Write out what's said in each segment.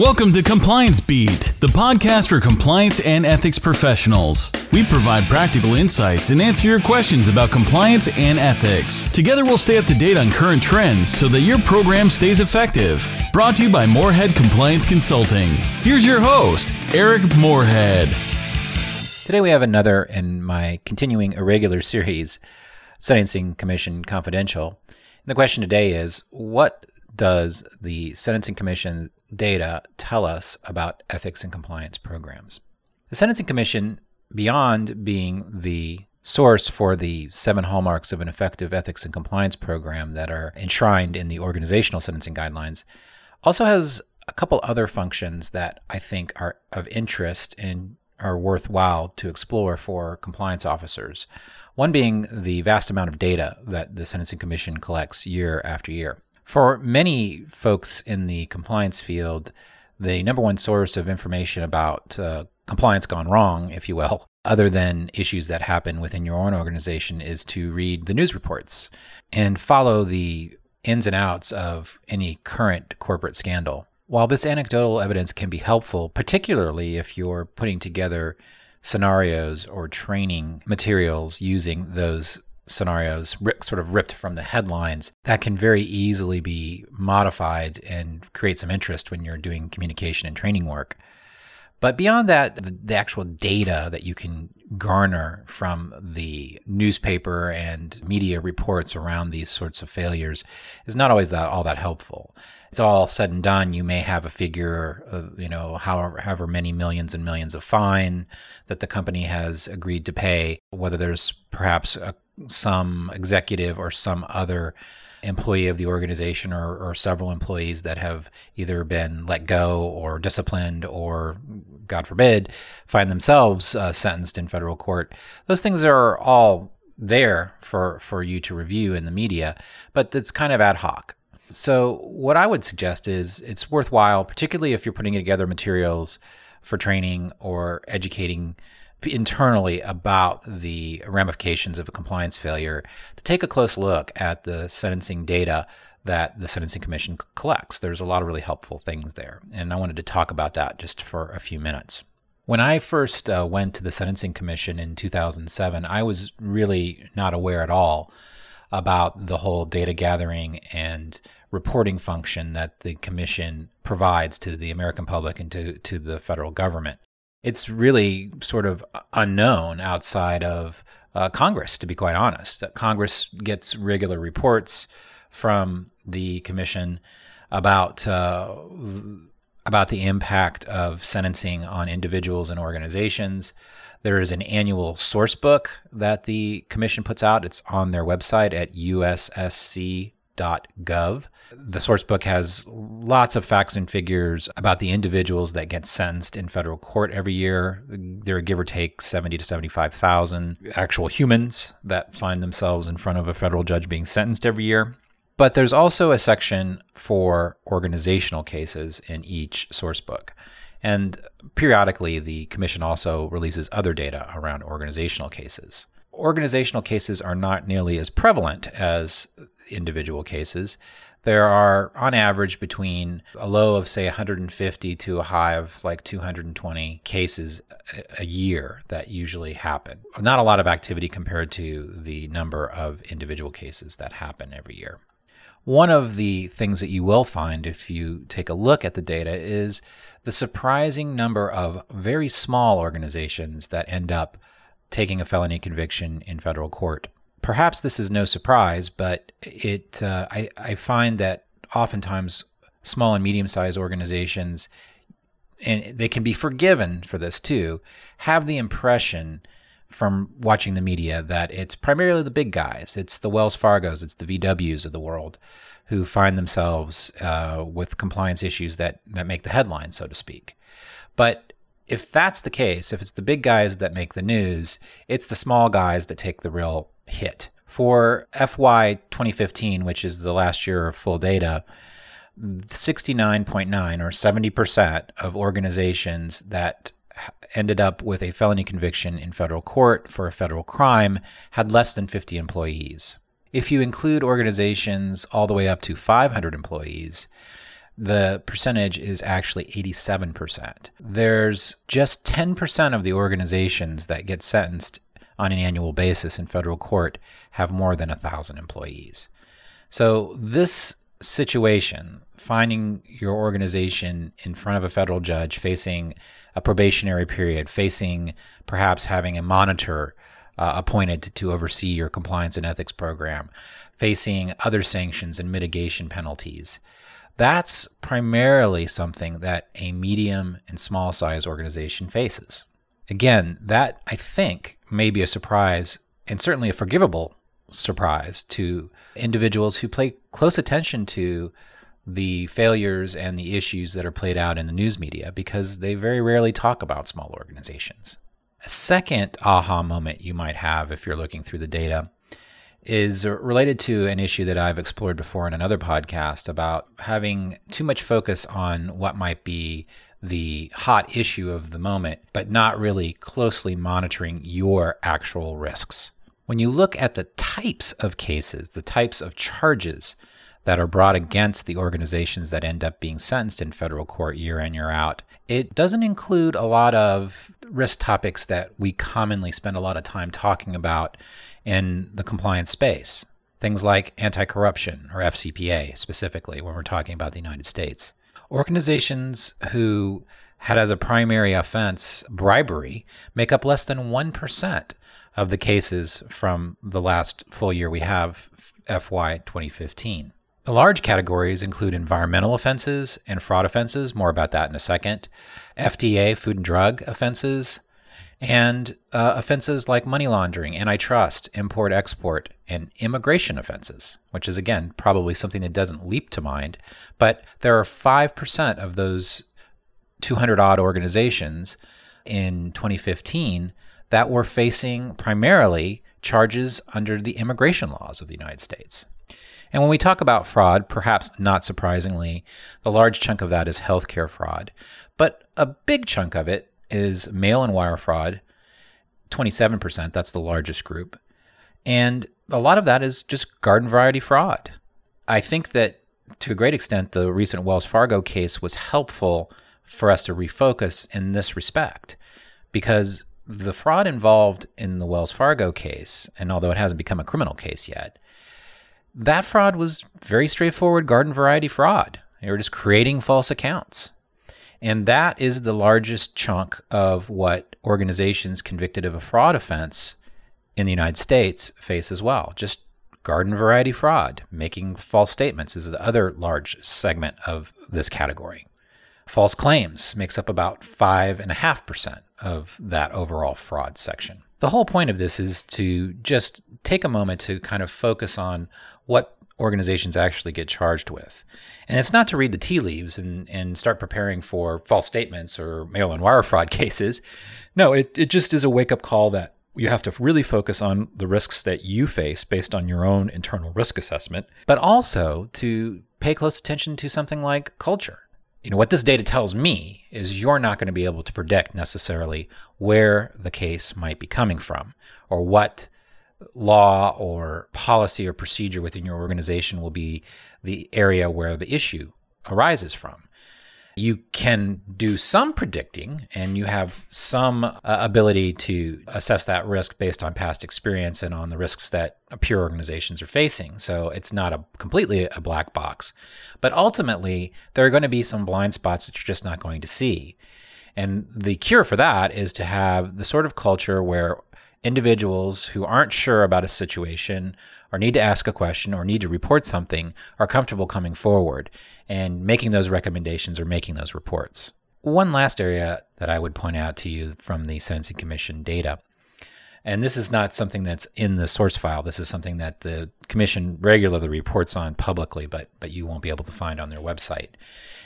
Welcome to Compliance Beat, the podcast for compliance and ethics professionals. We provide practical insights and answer your questions about compliance and ethics. Together, we'll stay up to date on current trends so that your program stays effective. Brought to you by Moorhead Compliance Consulting. Here's your host, Eric Moorhead. Today, we have another in my continuing irregular series, Sentencing Commission Confidential. And the question today is what does the Sentencing Commission data tell us about ethics and compliance programs? The Sentencing Commission, beyond being the source for the seven hallmarks of an effective ethics and compliance program that are enshrined in the organizational sentencing guidelines, also has a couple other functions that I think are of interest and are worthwhile to explore for compliance officers. One being the vast amount of data that the Sentencing Commission collects year after year. For many folks in the compliance field, the number one source of information about uh, compliance gone wrong, if you will, other than issues that happen within your own organization, is to read the news reports and follow the ins and outs of any current corporate scandal. While this anecdotal evidence can be helpful, particularly if you're putting together scenarios or training materials using those scenarios rip, sort of ripped from the headlines that can very easily be modified and create some interest when you're doing communication and training work. But beyond that, the, actual data that you can garner from the newspaper and media reports around these sorts of failures is not always that all that helpful. It's all said and done. You may have a figure of, you know, however, however many millions and millions of fine that the company has agreed to pay, whether there's perhaps a some executive or some other employee of the organization or, or, several employees that have either been let go or disciplined or, God forbid, find themselves uh, sentenced in federal court. Those things are all there for, for you to review in the media, but it's kind of ad hoc. So, what I would suggest is it's worthwhile, particularly if you're putting together materials for training or educating internally about the ramifications of a compliance failure to take a close look at the sentencing data that the Sentencing Commission collects. There's a lot of really helpful things there, and I wanted to talk about that just for a few minutes. When I first uh, went to the Sentencing Commission in 2007, I was really not aware at all about the whole data gathering and reporting function that the commission provides to the American public and to, to the federal government it's really sort of unknown outside of uh, Congress, to be quite honest. Congress gets regular reports from the commission about uh, about the impact of sentencing on individuals and organizations. There is an annual source book that the commission puts out. It's on their website at ussc gov. The source book has lots of facts and figures about the individuals that get sentenced in federal court every year. There are give or take 70 to 75,000 actual humans that find themselves in front of a federal judge being sentenced every year. But there's also a section for organizational cases in each source book. And periodically, the Commission also releases other data around organizational cases. Organizational cases are not nearly as prevalent as individual cases. There are, on average, between a low of, say, 150 to a high of like 220 cases a year that usually happen. Not a lot of activity compared to the number of individual cases that happen every year. One of the things that you will find if you take a look at the data is the surprising number of very small organizations that end up taking a felony conviction in federal court perhaps this is no surprise, but it uh, I, I find that oftentimes small and medium sized organizations, and they can be forgiven for this too, have the impression from watching the media that it's primarily the big guys, it's the Wells Fargos, it's the VWs of the world who find themselves uh, with compliance issues that, that make the headlines, so to speak. But if that's the case, if it's the big guys that make the news, it's the small guys that take the real hit. For FY 2015, which is the last year of full data, 69.9 or 70% of organizations that ended up with a felony conviction in federal court for a federal crime had less than 50 employees. If you include organizations all the way up to 500 employees, the percentage is actually 87%. There's just 10% of the organizations that get sentenced on an annual basis in federal court have more than 1,000 employees. So, this situation, finding your organization in front of a federal judge facing a probationary period, facing perhaps having a monitor uh, appointed to oversee your compliance and ethics program, facing other sanctions and mitigation penalties. That's primarily something that a medium and small size organization faces. Again, that I think may be a surprise and certainly a forgivable surprise to individuals who pay close attention to the failures and the issues that are played out in the news media because they very rarely talk about small organizations. A second aha moment you might have if you're looking through the data is related to an issue that I've explored before in another podcast about having too much focus on what might be the hot issue of the moment, but not really closely monitoring your actual risks. When you look at the types of cases, the types of charges that are brought against the organizations that end up being sentenced in federal court year in, year out, it doesn't include a lot of risk topics that we commonly spend a lot of time talking about in the compliance space. Things like anti corruption or FCPA, specifically, when we're talking about the United States. Organizations who had as a primary offense bribery make up less than 1% of the cases from the last full year we have, FY 2015. The large categories include environmental offenses and fraud offenses, more about that in a second, FDA, food and drug offenses, and uh, offenses like money laundering, antitrust, import export, and immigration offenses, which is again probably something that doesn't leap to mind. But there are 5% of those 200 odd organizations in 2015 that were facing primarily charges under the immigration laws of the United States. And when we talk about fraud, perhaps not surprisingly, the large chunk of that is healthcare fraud. But a big chunk of it is mail and wire fraud, 27%, that's the largest group. And a lot of that is just garden variety fraud. I think that to a great extent, the recent Wells Fargo case was helpful for us to refocus in this respect because the fraud involved in the Wells Fargo case, and although it hasn't become a criminal case yet, that fraud was very straightforward garden variety fraud. They were just creating false accounts. And that is the largest chunk of what organizations convicted of a fraud offense in the United States face as well. Just garden variety fraud, making false statements is the other large segment of this category. False claims makes up about 5.5% of that overall fraud section. The whole point of this is to just take a moment to kind of focus on what organizations actually get charged with. And it's not to read the tea leaves and, and start preparing for false statements or mail and wire fraud cases. No, it, it just is a wake up call that you have to really focus on the risks that you face based on your own internal risk assessment, but also to pay close attention to something like culture. You know, what this data tells me is you're not going to be able to predict necessarily where the case might be coming from or what law or policy or procedure within your organization will be the area where the issue arises from. You can do some predicting and you have some uh, ability to assess that risk based on past experience and on the risks that peer organizations are facing. So it's not a completely a black box. But ultimately, there are going to be some blind spots that you're just not going to see. And the cure for that is to have the sort of culture where individuals who aren't sure about a situation or need to ask a question or need to report something are comfortable coming forward and making those recommendations or making those reports. One last area that I would point out to you from the Sentencing Commission data, and this is not something that's in the source file. This is something that the Commission regularly reports on publicly, but, but you won't be able to find on their website.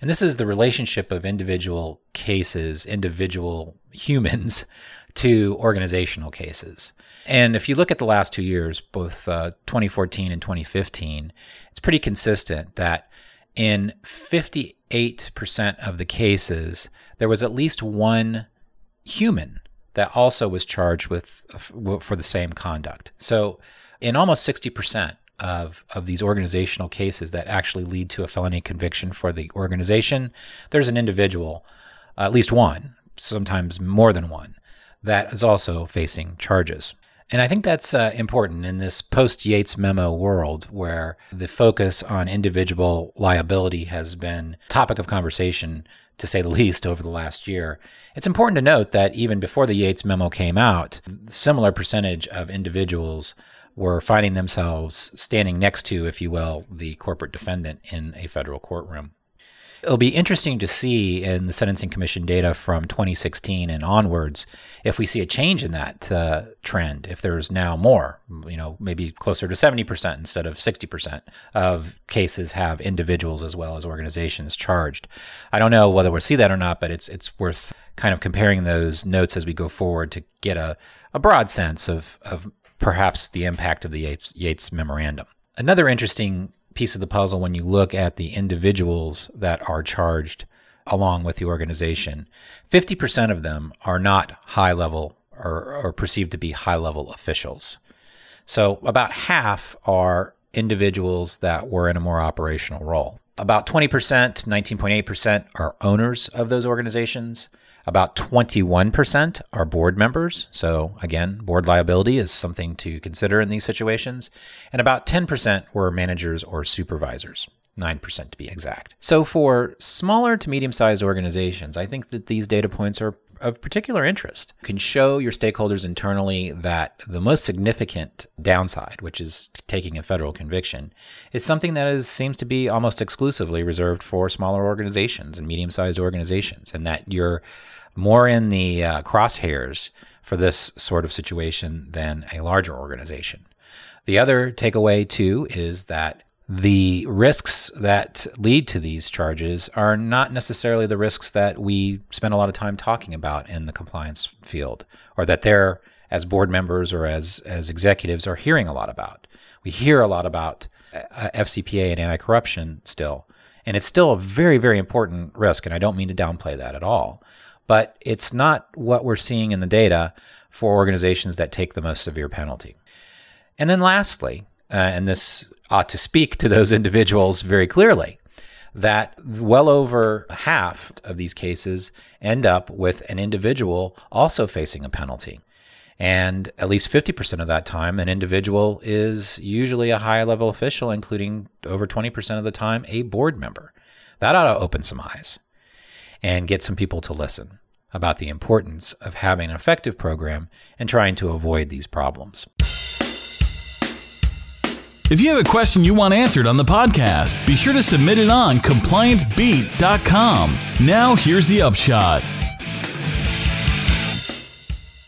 And this is the relationship of individual cases, individual humans to organizational cases. And if you look at the last two years, both uh, 2014 and 2015, it's pretty consistent that in 58% of the cases, there was at least one human that also was charged with for the same conduct. So in almost 60% of, of these organizational cases that actually lead to a felony conviction for the organization, there's an individual, at least one, sometimes more than one, that is also facing charges. And I think that's uh, important in this post Yates memo world where the focus on individual liability has been topic of conversation to say the least over the last year. It's important to note that even before the Yates memo came out, similar percentage of individuals were finding themselves standing next to, if you will, the corporate defendant in a federal courtroom. It'll be interesting to see in the Sentencing Commission data from 2016 and onwards if we see a change in that uh, trend, if there's now more, you know, maybe closer to 70% instead of 60% of cases have individuals as well as organizations charged. I don't know whether we'll see that or not, but it's it's worth kind of comparing those notes as we go forward to get a, a broad sense of, of perhaps the impact of the Yates, Yates memorandum. Another interesting piece of the puzzle when you look at the individuals that are charged along with the organization. 50% of them are not high level or, or perceived to be high level officials. So about half are individuals that were in a more operational role. About 20%, 19.8% are owners of those organizations. About 21% are board members. So, again, board liability is something to consider in these situations. And about 10% were managers or supervisors. 9% to be exact. So, for smaller to medium sized organizations, I think that these data points are of particular interest. Can show your stakeholders internally that the most significant downside, which is taking a federal conviction, is something that is, seems to be almost exclusively reserved for smaller organizations and medium sized organizations, and that you're more in the uh, crosshairs for this sort of situation than a larger organization. The other takeaway, too, is that the risks that lead to these charges are not necessarily the risks that we spend a lot of time talking about in the compliance field or that they're as board members or as as executives are hearing a lot about. We hear a lot about uh, FCPA and anti-corruption still, and it's still a very very important risk and I don't mean to downplay that at all. But it's not what we're seeing in the data for organizations that take the most severe penalty. And then lastly, uh, and this ought to speak to those individuals very clearly that well over half of these cases end up with an individual also facing a penalty. And at least 50% of that time, an individual is usually a high level official, including over 20% of the time, a board member. That ought to open some eyes and get some people to listen about the importance of having an effective program and trying to avoid these problems. If you have a question you want answered on the podcast, be sure to submit it on compliancebeat.com. Now, here's the upshot.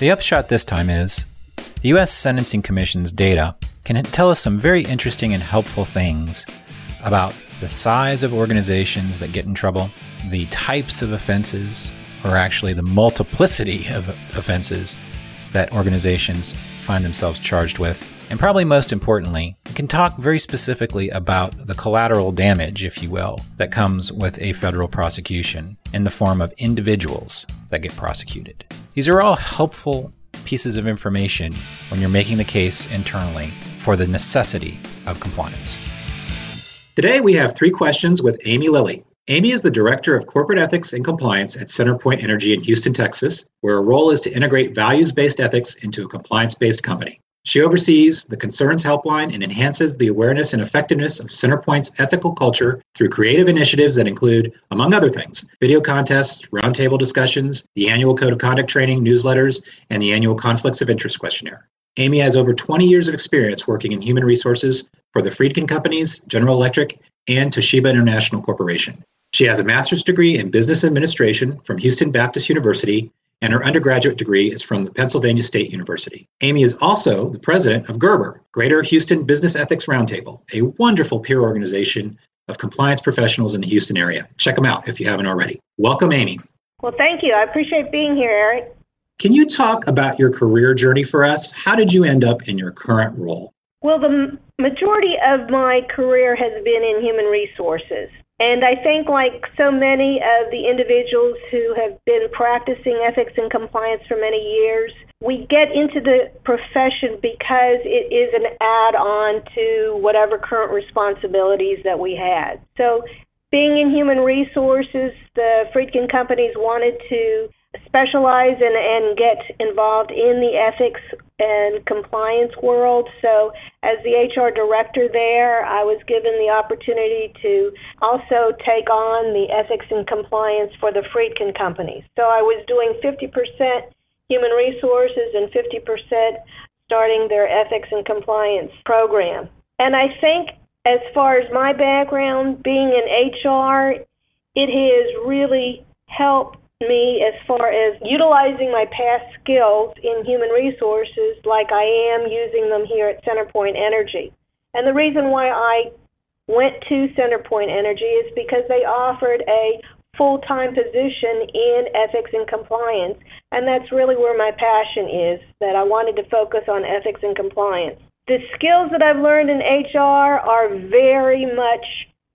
The upshot this time is the U.S. Sentencing Commission's data can tell us some very interesting and helpful things about the size of organizations that get in trouble, the types of offenses, or actually the multiplicity of offenses that organizations find themselves charged with. And probably most importantly, we can talk very specifically about the collateral damage, if you will, that comes with a federal prosecution in the form of individuals that get prosecuted. These are all helpful pieces of information when you're making the case internally for the necessity of compliance. Today, we have three questions with Amy Lilly. Amy is the Director of Corporate Ethics and Compliance at CenterPoint Energy in Houston, Texas, where her role is to integrate values based ethics into a compliance based company. She oversees the Concerns Helpline and enhances the awareness and effectiveness of CenterPoint's ethical culture through creative initiatives that include, among other things, video contests, roundtable discussions, the annual Code of Conduct training, newsletters, and the annual Conflicts of Interest questionnaire. Amy has over 20 years of experience working in human resources for the Friedkin Companies, General Electric, and Toshiba International Corporation. She has a master's degree in business administration from Houston Baptist University, and her undergraduate degree is from the Pennsylvania State University. Amy is also the president of GERBER, Greater Houston Business Ethics Roundtable, a wonderful peer organization of compliance professionals in the Houston area. Check them out if you haven't already. Welcome, Amy. Well, thank you. I appreciate being here, Eric. Can you talk about your career journey for us? How did you end up in your current role? Well, the majority of my career has been in human resources. And I think, like so many of the individuals who have been practicing ethics and compliance for many years, we get into the profession because it is an add on to whatever current responsibilities that we had. So, being in human resources, the Friedkin companies wanted to specialize and, and get involved in the ethics and compliance world. So, as the HR director there, I was given the opportunity to also take on the ethics and compliance for the Friedkin companies. So, I was doing 50% human resources and 50% starting their ethics and compliance program. And I think, as far as my background, being in HR, it has really helped me as far as utilizing my past skills in human resources like I am using them here at Centerpoint Energy. And the reason why I went to Centerpoint Energy is because they offered a full time position in ethics and compliance. And that's really where my passion is, that I wanted to focus on ethics and compliance. The skills that I've learned in HR are very much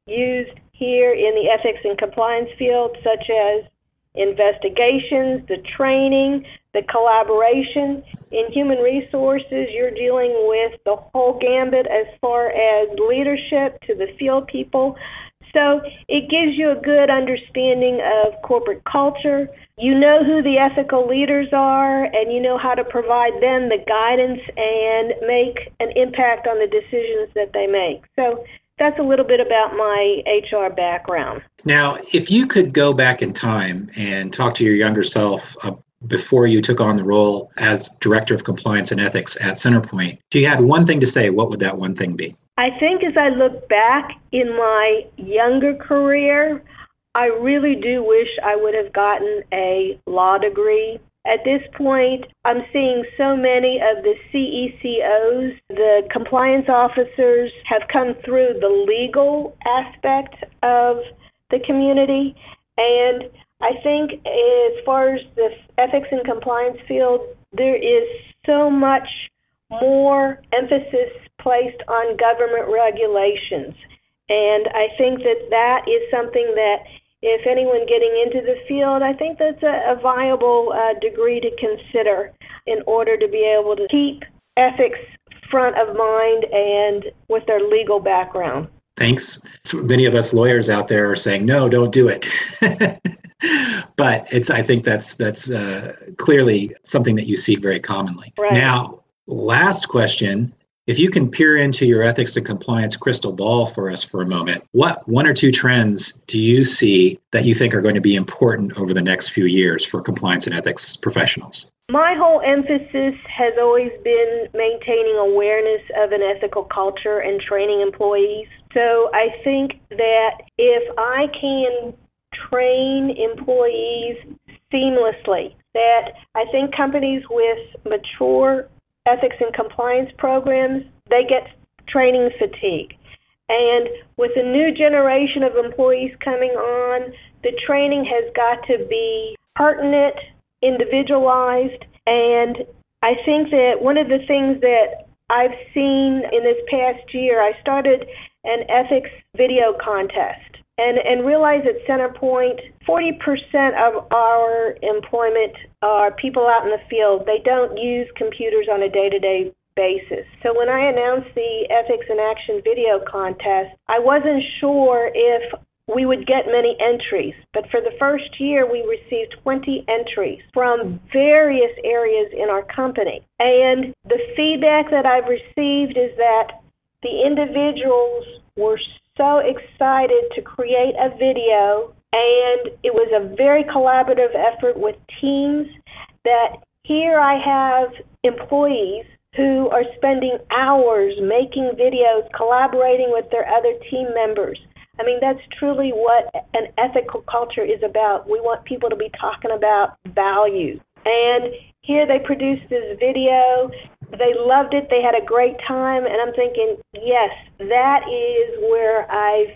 used here in the ethics and compliance field, such as investigations, the training, the collaboration. In human resources, you're dealing with the whole gambit as far as leadership to the field people. So it gives you a good understanding of corporate culture. You know who the ethical leaders are, and you know how to provide them the guidance and make an impact on the decisions that they make. So that's a little bit about my HR background. Now, if you could go back in time and talk to your younger self uh, before you took on the role as Director of Compliance and Ethics at Centerpoint, if you had one thing to say, what would that one thing be? I think as I look back in my younger career, I really do wish I would have gotten a law degree at this point, I'm seeing so many of the CECOs, the compliance officers, have come through the legal aspect of the community. And I think as far as the ethics and compliance field, there is so much more emphasis placed on government regulations. And I think that that is something that if anyone getting into the field, I think that's a, a viable uh, degree to consider in order to be able to keep ethics front of mind and with their legal background. Thanks. Many of us lawyers out there are saying, no, don't do it. but it's I think that's that's uh, clearly something that you see very commonly. Right. Now, last question if you can peer into your ethics and compliance crystal ball for us for a moment, what one or two trends do you see that you think are going to be important over the next few years for compliance and ethics professionals? My whole emphasis has always been maintaining awareness of an ethical culture and training employees. So I think that if I can train employees seamlessly, that I think companies with mature ethics and compliance programs, they get training fatigue. And with a new generation of employees coming on, the training has got to be pertinent, individualized, and I think that one of the things that I've seen in this past year, I started an ethics video contest and, and realize at Centerpoint, 40% of our employment are people out in the field. They don't use computers on a day to day basis. So when I announced the Ethics in Action video contest, I wasn't sure if we would get many entries. But for the first year, we received 20 entries from various areas in our company. And the feedback that I've received is that the individuals were so excited to create a video, and it was a very collaborative effort with teams. That here I have employees who are spending hours making videos, collaborating with their other team members. I mean, that's truly what an ethical culture is about. We want people to be talking about values. And here they produced this video. They loved it. They had a great time. And I'm thinking, yes, that is where I've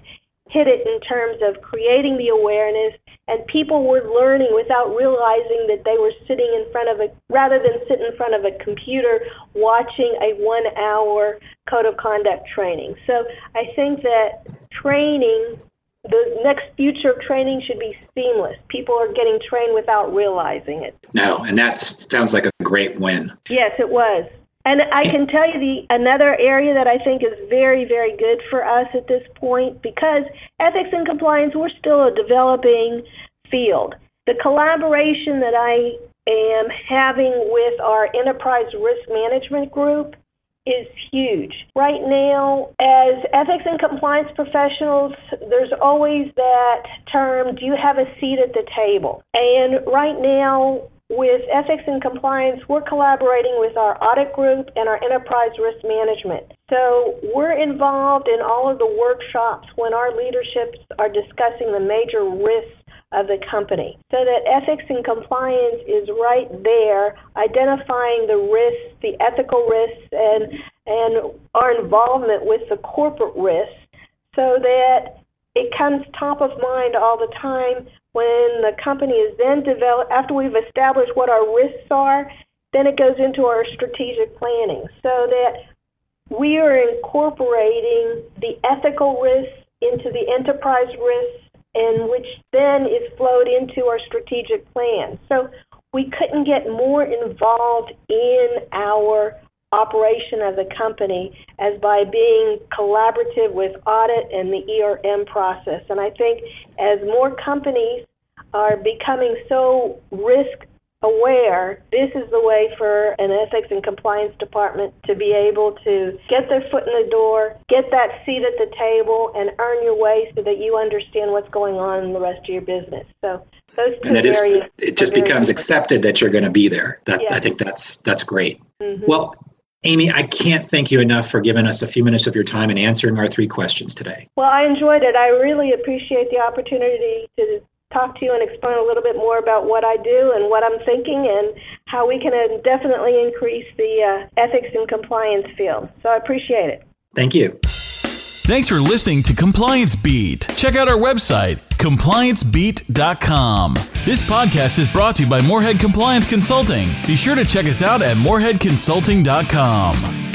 hit it in terms of creating the awareness. And people were learning without realizing that they were sitting in front of a, rather than sit in front of a computer watching a one hour code of conduct training. So I think that training the next future of training should be seamless. People are getting trained without realizing it. No, and that sounds like a great win. Yes, it was. And I can tell you the another area that I think is very, very good for us at this point because ethics and compliance we're still a developing field. The collaboration that I am having with our enterprise risk management group is huge. Right now, as ethics and compliance professionals, there's always that term, do you have a seat at the table? And right now, with ethics and compliance, we're collaborating with our audit group and our enterprise risk management. So we're involved in all of the workshops when our leaderships are discussing the major risks of the company. So that ethics and compliance is right there, identifying the risks, the ethical risks, and, and our involvement with the corporate risks so that it comes top of mind all the time when the company is then developed, after we've established what our risks are, then it goes into our strategic planning so that we are incorporating the ethical risks into the enterprise risks and which then is flowed into our strategic plan. So we couldn't get more involved in our operation of the company as by being collaborative with audit and the ERM process. And I think as more companies are becoming so risk aware, this is the way for an ethics and compliance department to be able to get their foot in the door, get that seat at the table, and earn your way so that you understand what's going on in the rest of your business. So those two and that areas. Is, it just becomes accepted that you're going to be there. That yeah. I think that's that's great. Mm-hmm. Well, Amy, I can't thank you enough for giving us a few minutes of your time and answering our three questions today. Well, I enjoyed it. I really appreciate the opportunity to talk to you and explain a little bit more about what I do and what I'm thinking and how we can uh, definitely increase the uh, ethics and compliance field. So I appreciate it. Thank you. Thanks for listening to Compliance Beat. Check out our website, compliancebeat.com. This podcast is brought to you by Moorhead Compliance Consulting. Be sure to check us out at moorheadconsulting.com.